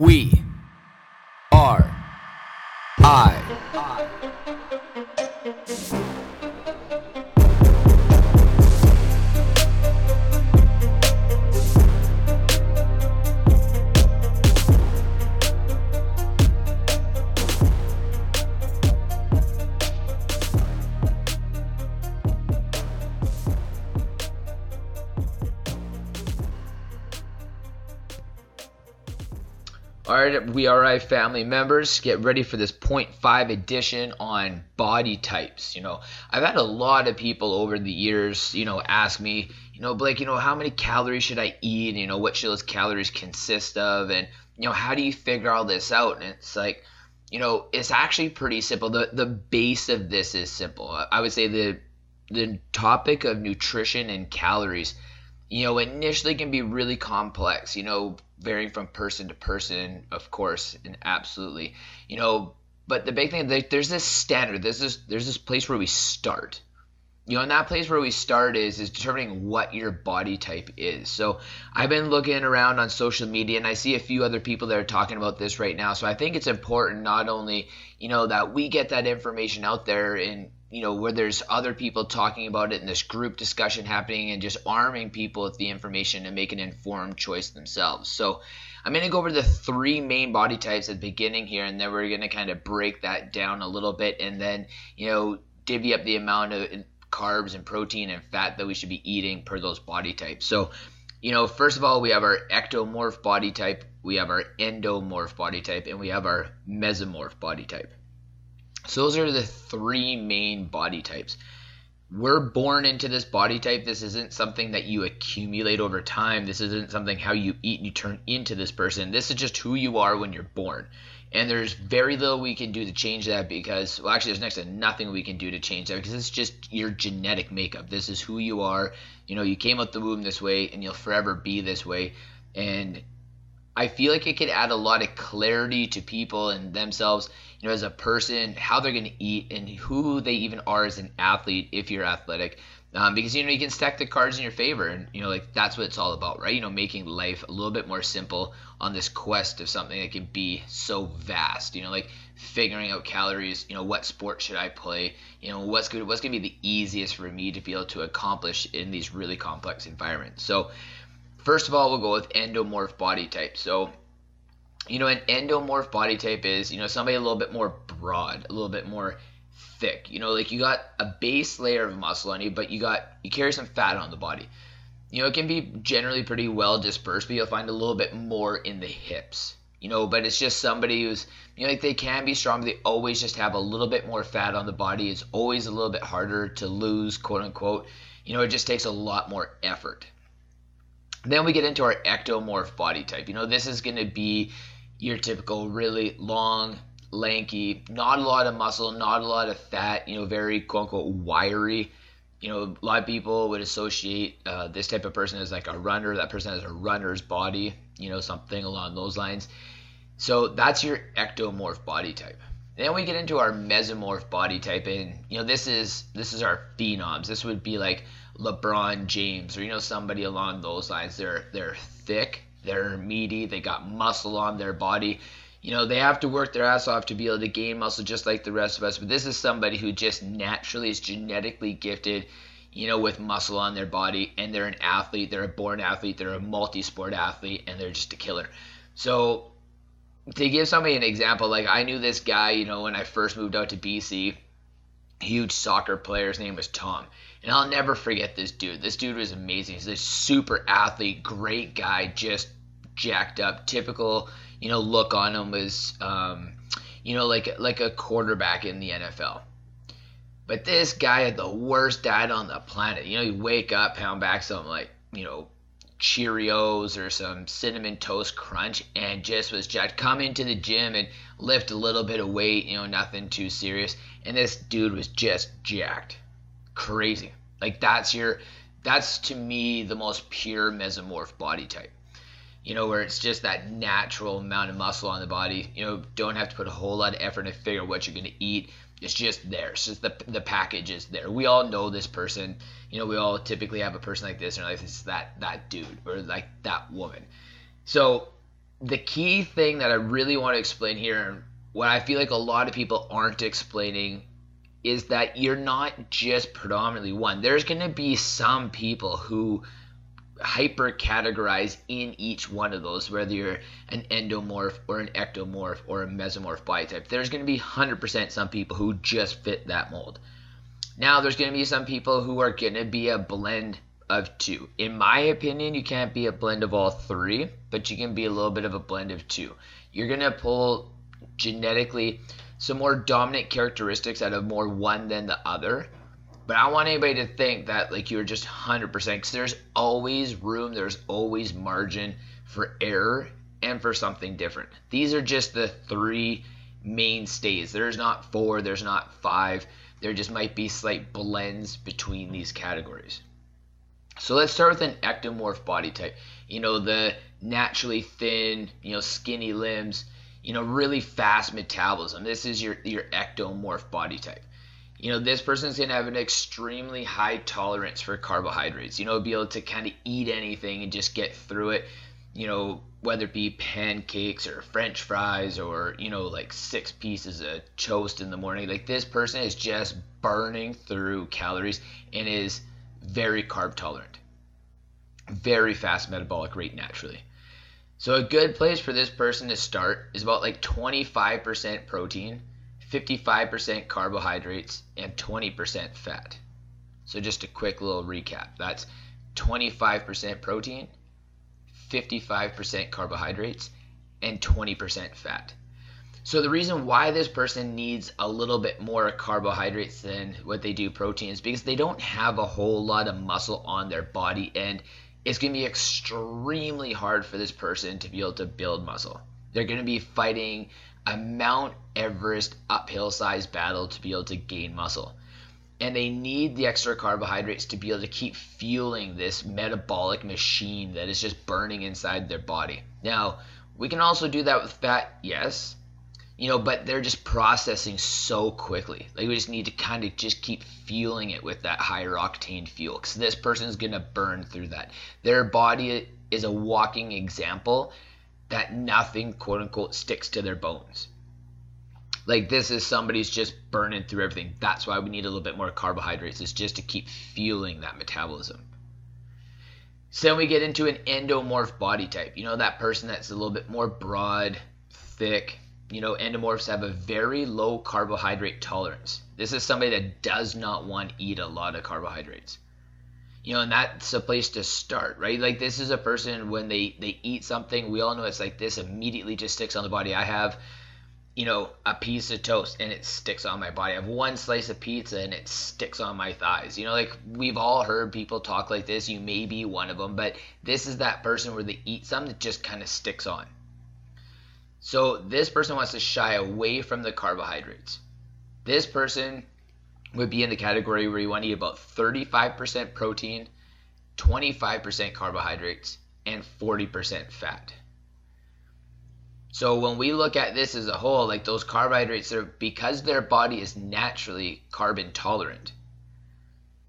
We are I. All right, WeRI family members, get ready for this 0.5 edition on body types. You know, I've had a lot of people over the years, you know, ask me, you know, Blake, you know, how many calories should I eat? You know, what should those calories consist of? And, you know, how do you figure all this out? And it's like, you know, it's actually pretty simple. The the base of this is simple. I would say the the topic of nutrition and calories you know, initially can be really complex, you know, varying from person to person, of course, and absolutely, you know, but the big thing, there's this standard, there's this, there's this place where we start. You know, and that place where we start is is determining what your body type is. So I've been looking around on social media, and I see a few other people that are talking about this right now. So I think it's important not only you know that we get that information out there and you know where there's other people talking about it and this group discussion happening and just arming people with the information to make an informed choice themselves. So i'm going to go over the three main body types at the beginning here and then we're going to kind of break that down a little bit and then you know divvy up the amount of carbs and protein and fat that we should be eating per those body types. So you know first of all we have our ectomorph body type we have our endomorph body type and we have our mesomorph body type so those are the three main body types. We're born into this body type. This isn't something that you accumulate over time. This isn't something how you eat and you turn into this person. This is just who you are when you're born. And there's very little we can do to change that because, well, actually, there's next to nothing we can do to change that because it's just your genetic makeup. This is who you are. You know, you came out the womb this way and you'll forever be this way. And I feel like it could add a lot of clarity to people and themselves, you know, as a person, how they're going to eat and who they even are as an athlete if you're athletic. Um, because you know you can stack the cards in your favor, and you know like that's what it's all about, right? You know, making life a little bit more simple on this quest of something that can be so vast. You know, like figuring out calories. You know, what sport should I play? You know, what's good? What's gonna be the easiest for me to be able to accomplish in these really complex environments? So, First of all, we'll go with endomorph body type. So, you know, an endomorph body type is, you know, somebody a little bit more broad, a little bit more thick. You know, like you got a base layer of muscle on you, but you got you carry some fat on the body. You know, it can be generally pretty well dispersed, but you'll find a little bit more in the hips. You know, but it's just somebody who's, you know, like they can be strong, but they always just have a little bit more fat on the body. It's always a little bit harder to lose, quote unquote. You know, it just takes a lot more effort. Then we get into our ectomorph body type. You know, this is going to be your typical really long, lanky, not a lot of muscle, not a lot of fat, you know, very quote unquote wiry. You know, a lot of people would associate uh, this type of person as like a runner. That person has a runner's body, you know, something along those lines. So that's your ectomorph body type. Then we get into our mesomorph body type, and you know, this is this is our phenoms. This would be like LeBron James or you know somebody along those lines. They're they're thick, they're meaty, they got muscle on their body. You know, they have to work their ass off to be able to gain muscle just like the rest of us. But this is somebody who just naturally is genetically gifted, you know, with muscle on their body and they're an athlete, they're a born athlete, they're a multi-sport athlete and they're just a killer. So to give somebody an example, like I knew this guy, you know, when I first moved out to BC, huge soccer player, his name was Tom and I'll never forget this dude. This dude was amazing. He's a super athlete, great guy, just jacked up. Typical, you know, look on him was, um, you know, like like a quarterback in the NFL. But this guy had the worst diet on the planet. You know, you wake up, pound back something like, you know, Cheerios or some cinnamon toast crunch and just was jacked. Come into the gym and lift a little bit of weight, you know, nothing too serious. And this dude was just jacked crazy. Like that's your that's to me the most pure mesomorph body type. You know, where it's just that natural amount of muscle on the body. You know, don't have to put a whole lot of effort to figure out what you're gonna eat. It's just there. It's just the the package is there. We all know this person. You know, we all typically have a person like this in like this that that dude or like that woman. So the key thing that I really want to explain here, and what I feel like a lot of people aren't explaining, is that you're not just predominantly one. There's going to be some people who hyper categorize in each one of those, whether you're an endomorph or an ectomorph or a mesomorph body type. There's going to be 100% some people who just fit that mold. Now, there's going to be some people who are going to be a blend of two. In my opinion, you can't be a blend of all three, but you can be a little bit of a blend of two. You're going to pull genetically some more dominant characteristics out of more one than the other. But I want anybody to think that like you're just 100% because there's always room, there's always margin for error and for something different. These are just the three mainstays. There's not four, there's not five. There just might be slight blends between these categories. So let's start with an ectomorph body type. You know, the naturally thin, you know, skinny limbs, you know, really fast metabolism. This is your your ectomorph body type. You know, this person's gonna have an extremely high tolerance for carbohydrates. You know, be able to kind of eat anything and just get through it. You know, whether it be pancakes or French fries or you know, like six pieces of toast in the morning. Like this person is just burning through calories and is very carb tolerant, very fast metabolic rate naturally. So a good place for this person to start is about like 25% protein, 55% carbohydrates, and 20% fat. So just a quick little recap. That's 25% protein, 55% carbohydrates, and 20% fat. So the reason why this person needs a little bit more carbohydrates than what they do protein is because they don't have a whole lot of muscle on their body and it's going to be extremely hard for this person to be able to build muscle. They're going to be fighting a Mount Everest uphill sized battle to be able to gain muscle. And they need the extra carbohydrates to be able to keep fueling this metabolic machine that is just burning inside their body. Now, we can also do that with fat, yes, you know, but they're just processing so quickly. Like we just need to kind of just keep fueling it with that higher octane fuel because this person's gonna burn through that. Their body is a walking example that nothing quote unquote sticks to their bones. Like this is somebody's just burning through everything. That's why we need a little bit more carbohydrates, is just to keep fueling that metabolism. So then we get into an endomorph body type. You know, that person that's a little bit more broad, thick, you know, endomorphs have a very low carbohydrate tolerance. This is somebody that does not want to eat a lot of carbohydrates. You know, and that's a place to start, right? Like this is a person when they they eat something, we all know it's like this immediately just sticks on the body. I have, you know, a piece of toast and it sticks on my body. I have one slice of pizza and it sticks on my thighs. You know, like we've all heard people talk like this. You may be one of them, but this is that person where they eat something that just kind of sticks on so this person wants to shy away from the carbohydrates. This person would be in the category where you want to eat about 35% protein, 25% carbohydrates, and 40% fat. So when we look at this as a whole, like those carbohydrates are because their body is naturally carbon tolerant.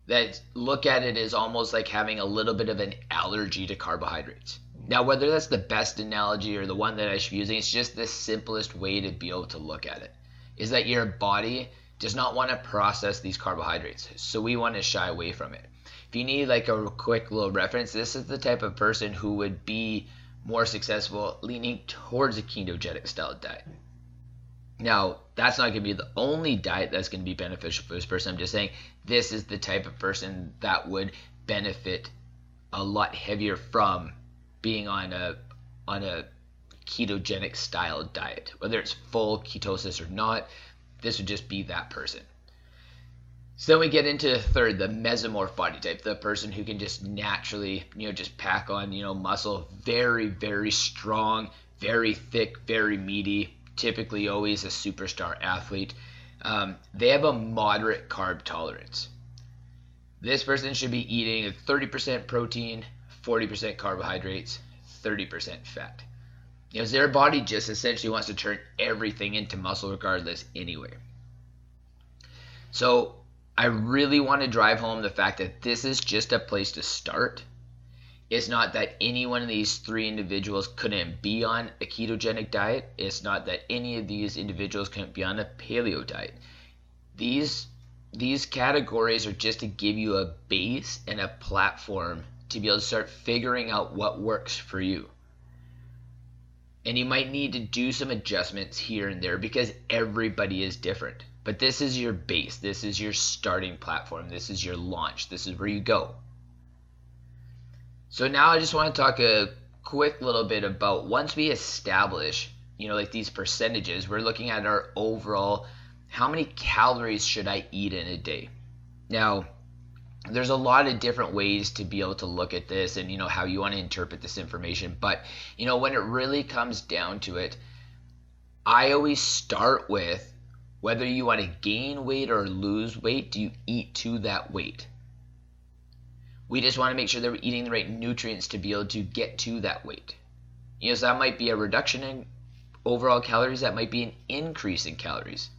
That look at it as almost like having a little bit of an allergy to carbohydrates. Now, whether that's the best analogy or the one that I should be using, it's just the simplest way to be able to look at it. Is that your body does not want to process these carbohydrates, so we want to shy away from it. If you need like a quick little reference, this is the type of person who would be more successful leaning towards a ketogenic style diet. Now, that's not going to be the only diet that's going to be beneficial for this person. I'm just saying this is the type of person that would benefit a lot heavier from being on a on a ketogenic style diet, whether it's full ketosis or not. This would just be that person. So then we get into the third, the mesomorph body type, the person who can just naturally, you know, just pack on, you know, muscle, very, very strong, very thick, very meaty, typically always a superstar athlete. Um, they have a moderate carb tolerance. This person should be eating 30% protein, 40% carbohydrates, 30% fat. Because their body just essentially wants to turn everything into muscle regardless anyway. So I really want to drive home the fact that this is just a place to start. It's not that any one of these three individuals couldn't be on a ketogenic diet. It's not that any of these individuals couldn't be on a paleo diet. These these categories are just to give you a base and a platform to be able to start figuring out what works for you. And you might need to do some adjustments here and there because everybody is different. But this is your base. This is your starting platform. This is your launch. This is where you go. So now I just want to talk a quick little bit about once we establish, you know, like these percentages, we're looking at our overall how many calories should I eat in a day? Now, there's a lot of different ways to be able to look at this and you know how you want to interpret this information, but you know when it really comes down to it, I always start with whether you want to gain weight or lose weight, do you eat to that weight? We just want to make sure that we're eating the right nutrients to be able to get to that weight. You know, so that might be a reduction in overall calories, that might be an increase in calories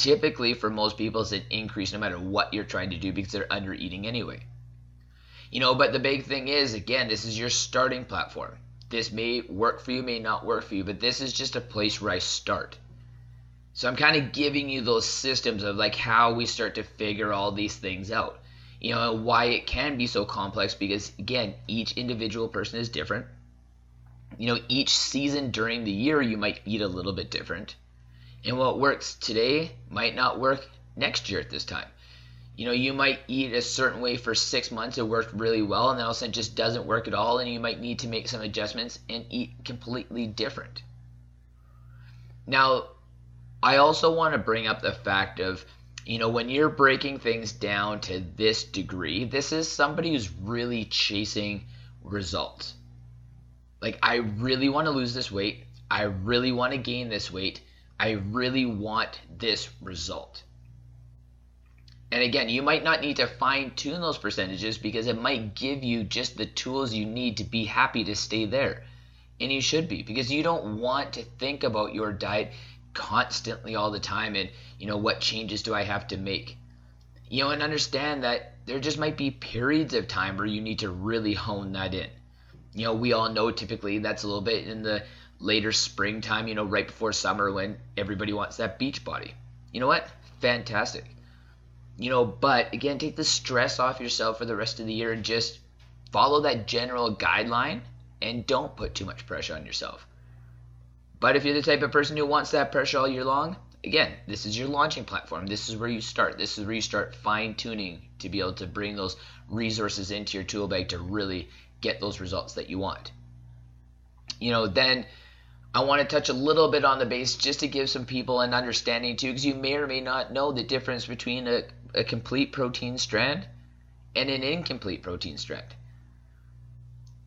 typically for most people it's an increase no matter what you're trying to do because they're under eating anyway. You know but the big thing is again this is your starting platform. This may work for you may not work for you but this is just a place where i start. So i'm kind of giving you those systems of like how we start to figure all these things out. You know why it can be so complex because again each individual person is different. You know each season during the year you might eat a little bit different and what works today might not work next year at this time. You know, you might eat a certain way for six months, it worked really well, and then all of a sudden it just doesn't work at all, and you might need to make some adjustments and eat completely different. Now, I also want to bring up the fact of, you know, when you're breaking things down to this degree, this is somebody who's really chasing results. Like, I really want to lose this weight. I really want to gain this weight. I really want this result. And again, you might not need to fine tune those percentages because it might give you just the tools you need to be happy to stay there. And you should be because you don't want to think about your diet constantly all the time and, you know, what changes do I have to make? You know, and understand that there just might be periods of time where you need to really hone that in. You know, we all know typically that's a little bit in the later springtime, you know, right before summer when everybody wants that beach body. You know what? Fantastic. You know, but again, take the stress off yourself for the rest of the year and just follow that general guideline and don't put too much pressure on yourself. But if you're the type of person who wants that pressure all year long, again, this is your launching platform. This is where you start. This is where you start fine tuning to be able to bring those resources into your tool bag to really get those results that you want. You know, then I want to touch a little bit on the base just to give some people an understanding too, because you may or may not know the difference between a, a complete protein strand and an incomplete protein strand.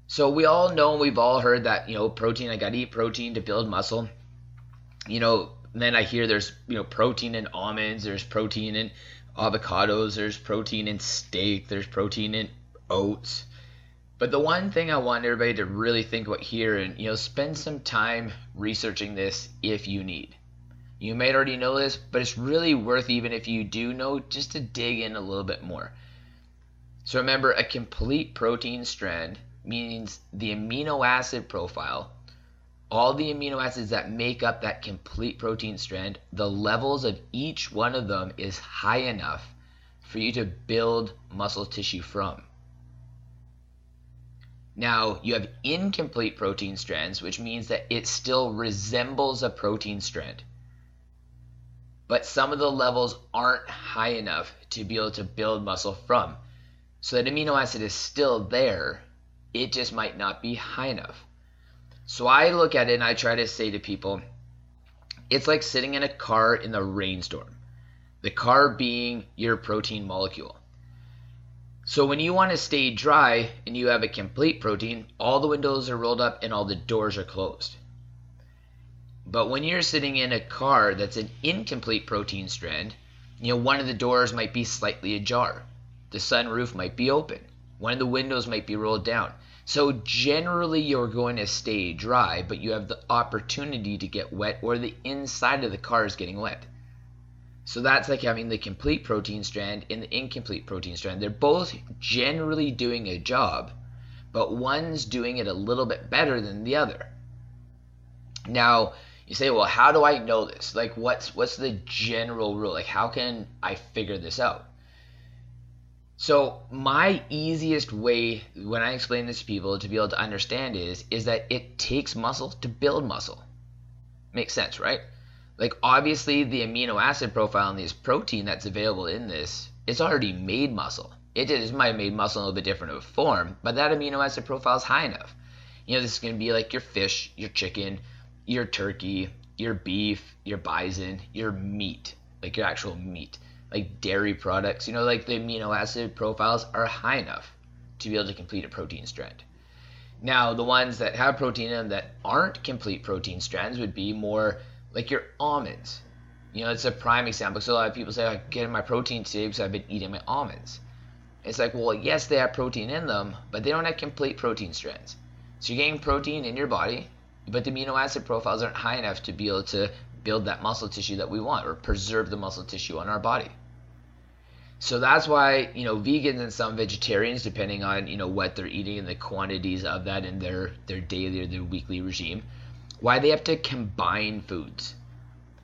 So we all know, we've all heard that, you know, protein, I got to eat protein to build muscle. You know, then I hear there's, you know, protein in almonds, there's protein in avocados, there's protein in steak, there's protein in oats. But the one thing I want everybody to really think about here and you know spend some time researching this if you need. You may already know this, but it's really worth even if you do know just to dig in a little bit more. So remember a complete protein strand means the amino acid profile all the amino acids that make up that complete protein strand, the levels of each one of them is high enough for you to build muscle tissue from. Now, you have incomplete protein strands, which means that it still resembles a protein strand. But some of the levels aren't high enough to be able to build muscle from. So that amino acid is still there, it just might not be high enough. So I look at it and I try to say to people, it's like sitting in a car in the rainstorm. The car being your protein molecule. So when you want to stay dry and you have a complete protein, all the windows are rolled up and all the doors are closed. But when you're sitting in a car that's an incomplete protein strand, you know, one of the doors might be slightly ajar. The sunroof might be open. One of the windows might be rolled down. So generally you're going to stay dry, but you have the opportunity to get wet or the inside of the car is getting wet. So that's like having the complete protein strand and the incomplete protein strand. They're both generally doing a job, but one's doing it a little bit better than the other. Now, you say, well, how do I know this? Like, what's what's the general rule? Like, how can I figure this out? So my easiest way when I explain this to people to be able to understand is is that it takes muscle to build muscle. Makes sense, right? Like obviously the amino acid profile in this protein that's available in this, it's already made muscle. It just might have made muscle a little bit different of a form, but that amino acid profile is high enough. You know, this is going to be like your fish, your chicken, your turkey, your beef, your bison, your meat, like your actual meat like dairy products, you know, like the amino acid profiles are high enough to be able to complete a protein strand. Now, the ones that have protein in them that aren't complete protein strands would be more like your almonds. You know, it's a prime example. So a lot of people say, I'm getting my protein today because I've been eating my almonds. It's like, well, yes, they have protein in them, but they don't have complete protein strands. So you're getting protein in your body, but the amino acid profiles aren't high enough to be able to build that muscle tissue that we want or preserve the muscle tissue on our body. So that's why, you know, vegans and some vegetarians, depending on, you know, what they're eating and the quantities of that in their, their daily or their weekly regime, why they have to combine foods.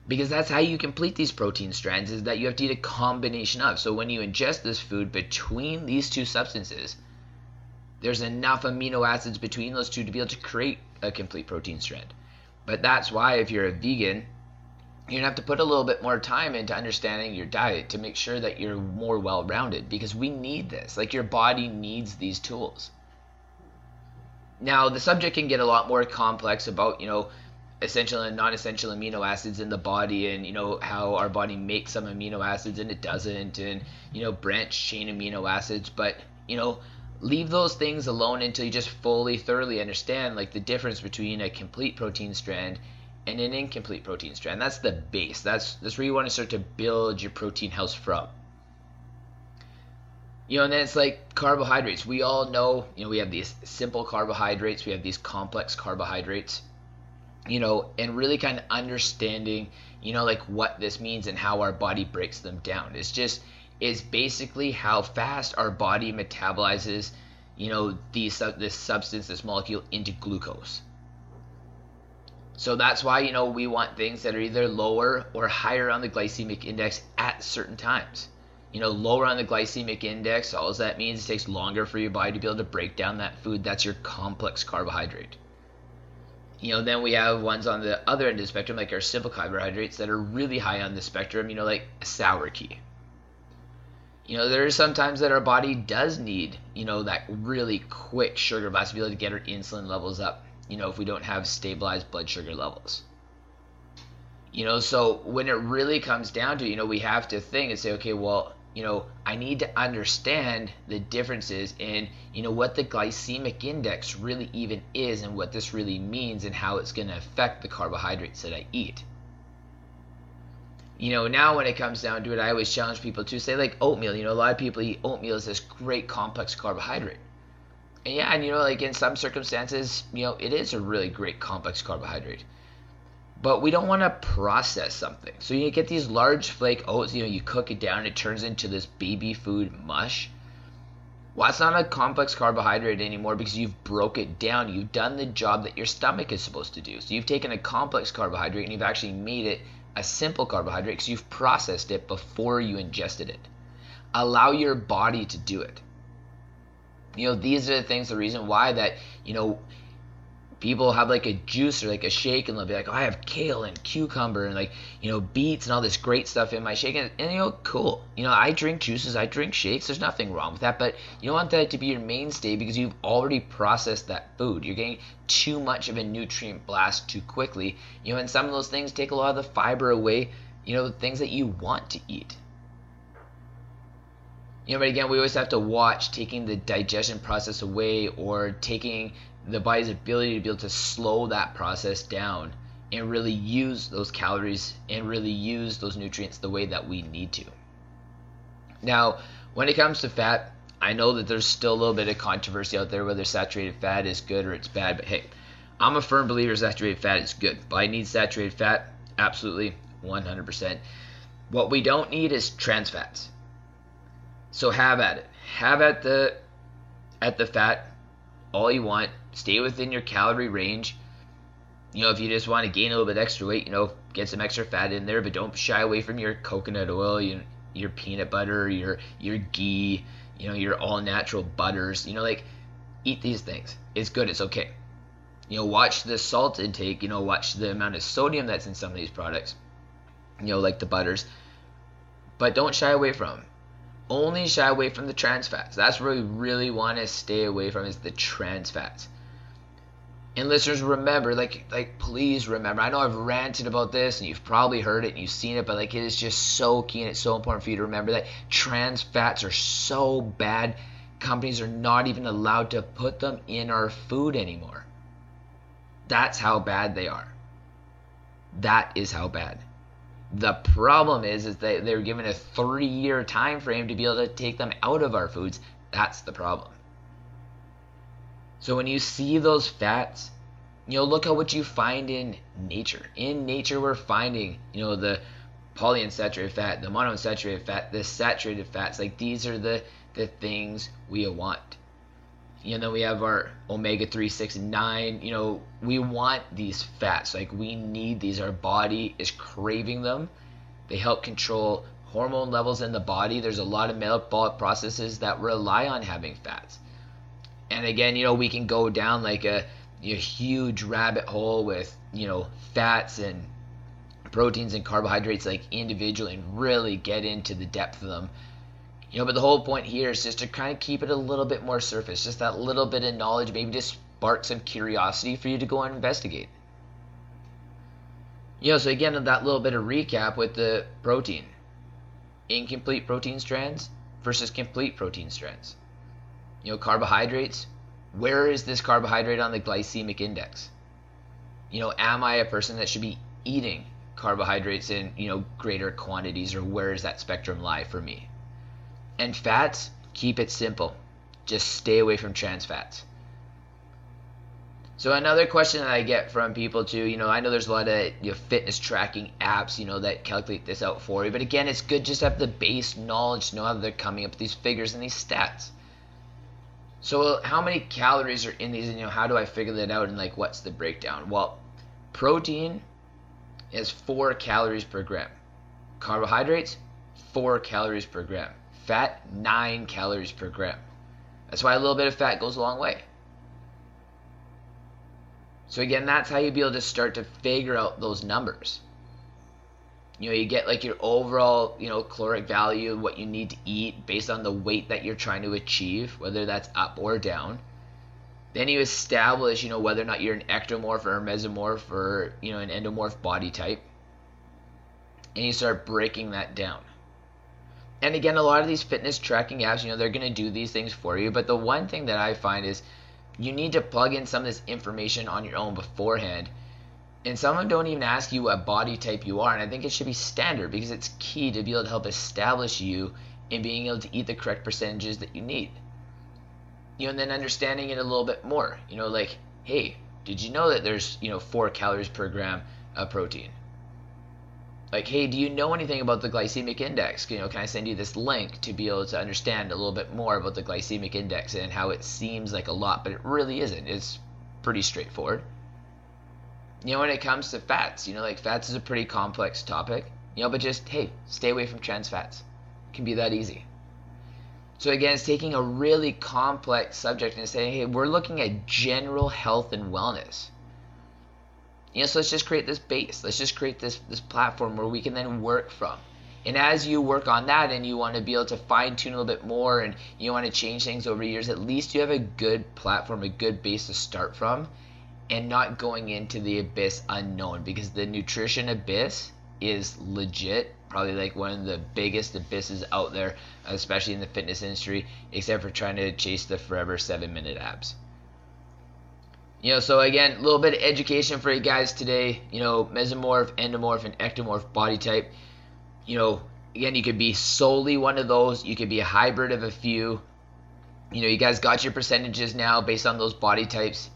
Because that's how you complete these protein strands is that you have to eat a combination of. So when you ingest this food between these two substances, there's enough amino acids between those two to be able to create a complete protein strand. But that's why if you're a vegan, you're gonna have to put a little bit more time into understanding your diet to make sure that you're more well rounded because we need this. Like your body needs these tools. Now, the subject can get a lot more complex about, you know, essential and non-essential amino acids in the body and you know how our body makes some amino acids and it doesn't and you know branch chain amino acids but you know leave those things alone until you just fully thoroughly understand like the difference between a complete protein strand and an incomplete protein strand. That's the base. That's that's where you want to start to build your protein house from. You know, and then it's like carbohydrates. We all know, you know, we have these simple carbohydrates, we have these complex carbohydrates. You know, and really kind of understanding, you know, like what this means and how our body breaks them down. It's just it's basically how fast our body metabolizes, you know, these this substance, this molecule into glucose so that's why, you know, we want things that are either lower or higher on the glycemic index at certain times. You know, lower on the glycemic index, all that means it takes longer for your body to be able to break down that food. That's your complex carbohydrate. You know, then we have ones on the other end of the spectrum, like our simple carbohydrates, that are really high on the spectrum, you know, like sour key. You know, there are some times that our body does need, you know, that really quick sugar blast to be able to get our insulin levels up you know, if we don't have stabilized blood sugar levels. You know, so when it really comes down to, you know, we have to think and say, okay, well, you know, I need to understand the differences in, you know, what the glycemic index really even is and what this really means and how it's going to affect the carbohydrates that I eat. You know, now when it comes down to it, I always challenge people to say, like, oatmeal. You know, a lot of people eat oatmeal as this great complex carbohydrate And yeah, and you know, like in some circumstances, you know, it is a really great complex carbohydrate. But we don't want to process something. So you get these large flake oats, you know, you cook it down, it turns into this baby food mush. Well, it's not a complex carbohydrate anymore because you've broke it down. You've done the job that your stomach is supposed to do. So you've taken a complex carbohydrate and you've actually made it a simple carbohydrate because you've processed it before you ingested it. Allow your body to do it you know these are the things the reason why that you know people have like a juice or like a shake and they'll be like oh i have kale and cucumber and like you know beets and all this great stuff in my shake. And, and you know cool. You know i drink juices i drink shakes. There's nothing wrong with that. But you don't want that to be your mainstay because you've already processed that food. You're getting too much of a nutrient blast too quickly. You know and some of those things take a lot of the fiber away you know things that you want to eat. You know, but again, we always have to watch taking the digestion process away or taking the body's ability to be able to slow that process down and really use those calories and really use those nutrients the way that we need to. Now, when it comes to fat, I know that there's still a little bit of controversy out there whether saturated fat is good or it's bad, but hey, I'm a firm believer saturated fat is good. Body needs saturated fat, absolutely, 100%. What we don't need is trans fats. So have at it. Have at the at the fat. All you want. Stay within your calorie range. You know, if you just want to gain a little bit extra weight, you know, get some extra fat in there, but don't shy away from your coconut oil, your, your peanut butter, your your ghee, you know, your all natural butters. You know, like eat these things. It's good. It's okay. You know, watch the salt intake. You know, watch the amount of sodium that's in some of these products. You know, like the butters. But don't shy away from. Them. Only shy away from the trans fats. That's where we really want to stay away from is the trans fats. And listeners, remember, like, like, please remember. I know I've ranted about this, and you've probably heard it, and you've seen it, but like, it is just so key, and it's so important for you to remember that trans fats are so bad. Companies are not even allowed to put them in our food anymore. That's how bad they are. That is how bad. The problem is, is that they're given a three-year time frame to be able to take them out of our foods. That's the problem. So when you see those fats, you know, look at what you find in nature. In nature, we're finding, you know, the polyunsaturated fat, the monounsaturated fat, the saturated fats. Like these are the the things we want. You know, we have our omega 3, 6, and 9. You know, we want these fats. Like we need these. Our body is craving them. They help control hormone levels in the body. There's a lot of metabolic processes that rely on having fats and again, you know, we can go down like a, a huge rabbit hole with, you know, fats and proteins and carbohydrates like individually and really get into the depth of them. You know, but the whole point here is just to kind of keep it a little bit more surface, just that little bit of knowledge, maybe just spark some curiosity for you to go and investigate. You know, so again, that little bit of recap with the protein. Incomplete protein strands versus complete protein strands you know, carbohydrates. Where is this carbohydrate on the glycemic index? You know, am I a person that should be eating carbohydrates in, you know, greater quantities or where does that spectrum lie for me? And fats, keep it simple. Just stay away from trans fats. So another question that I get from people too, you know, I know there's a lot of you know, fitness tracking apps, you know, that calculate this out for you. But again, it's good just to have the base knowledge to know how they're coming up with these figures and these stats. So how many calories are in these and you know how do I figure that out and like what's the breakdown? Well, protein is 4 calories per gram. Carbohydrates 4 calories per gram. Fat 9 calories per gram. That's why a little bit of fat goes a long way. So again, that's how you be able to start to figure out those numbers you know you get like your overall you know caloric value what you need to eat based on the weight that you're trying to achieve whether that's up or down then you establish you know whether or not you're an ectomorph or a mesomorph or you know an endomorph body type and you start breaking that down and again a lot of these fitness tracking apps you know they're going to do these things for you but the one thing that i find is you need to plug in some of this information on your own beforehand and some of them don't even ask you what body type you are and i think it should be standard because it's key to be able to help establish you in being able to eat the correct percentages that you need. You know and then understanding it a little bit more you know like hey did you know that there's you know four calories per gram of protein like hey do you know anything about the glycemic index you know can i send you this link to be able to understand a little bit more about the glycemic index and how it seems like a lot but it really isn't it's pretty straightforward you know, when it comes to fats, you know, like fats is a pretty complex topic, you know, but just, hey, stay away from trans fats. It can be that easy. So again, it's taking a really complex subject and saying, hey, we're looking at general health and wellness. You know, so let's just create this base. Let's just create this this platform where we can then work from. And as you work on that and you want to be able to fine tune a little bit more and you want to change things over years, at least you have a good platform, a good base to start from and not going into the abyss unknown because the nutrition abyss is legit probably like one of the biggest abysses out there especially in the fitness industry except for trying to chase the forever seven minute abs you know so again a little bit of education for you guys today you know mesomorph endomorph and ectomorph body type you know again you could be solely one of those you could be a hybrid of a few you know you guys got your percentages now based on those body types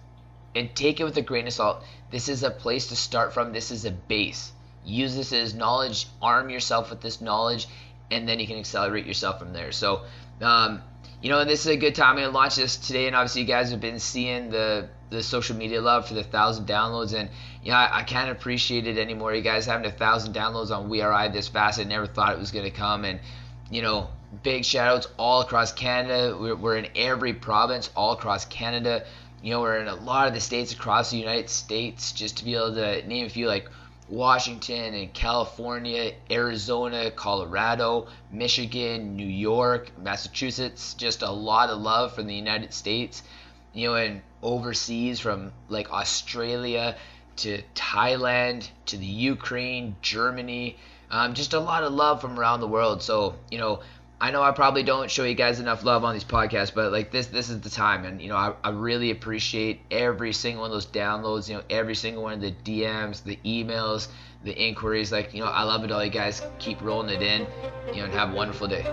and take it with a grain of salt. This is a place to start from. This is a base. Use this as knowledge. Arm yourself with this knowledge, and then you can accelerate yourself from there. So, um, you know, this is a good time. Gonna launch this today, and obviously you guys have been seeing the the social media love for the thousand downloads, and you know I, I can't appreciate it anymore. You guys having a thousand downloads on We Are I this fast, I never thought it was gonna come, and you know, big shout outs all across Canada. We're, we're in every province all across Canada. You know, we're in a lot of the states across the United States. Just to be able to name a few, like Washington and California, Arizona, Colorado, Michigan, New York, Massachusetts, just a lot of love from the United States, you know, and overseas from like Australia to Thailand to the Ukraine, Germany, um, just a lot of love from around the world. So, you know, I know I probably don't show you guys enough love on these podcasts, but like this, this is the time, and you know, I, I really appreciate every single one of those downloads. You know, every single one of the DMs, the emails, the inquiries. Like, you know, I love it all. You guys keep rolling it in, you know, and have a wonderful day.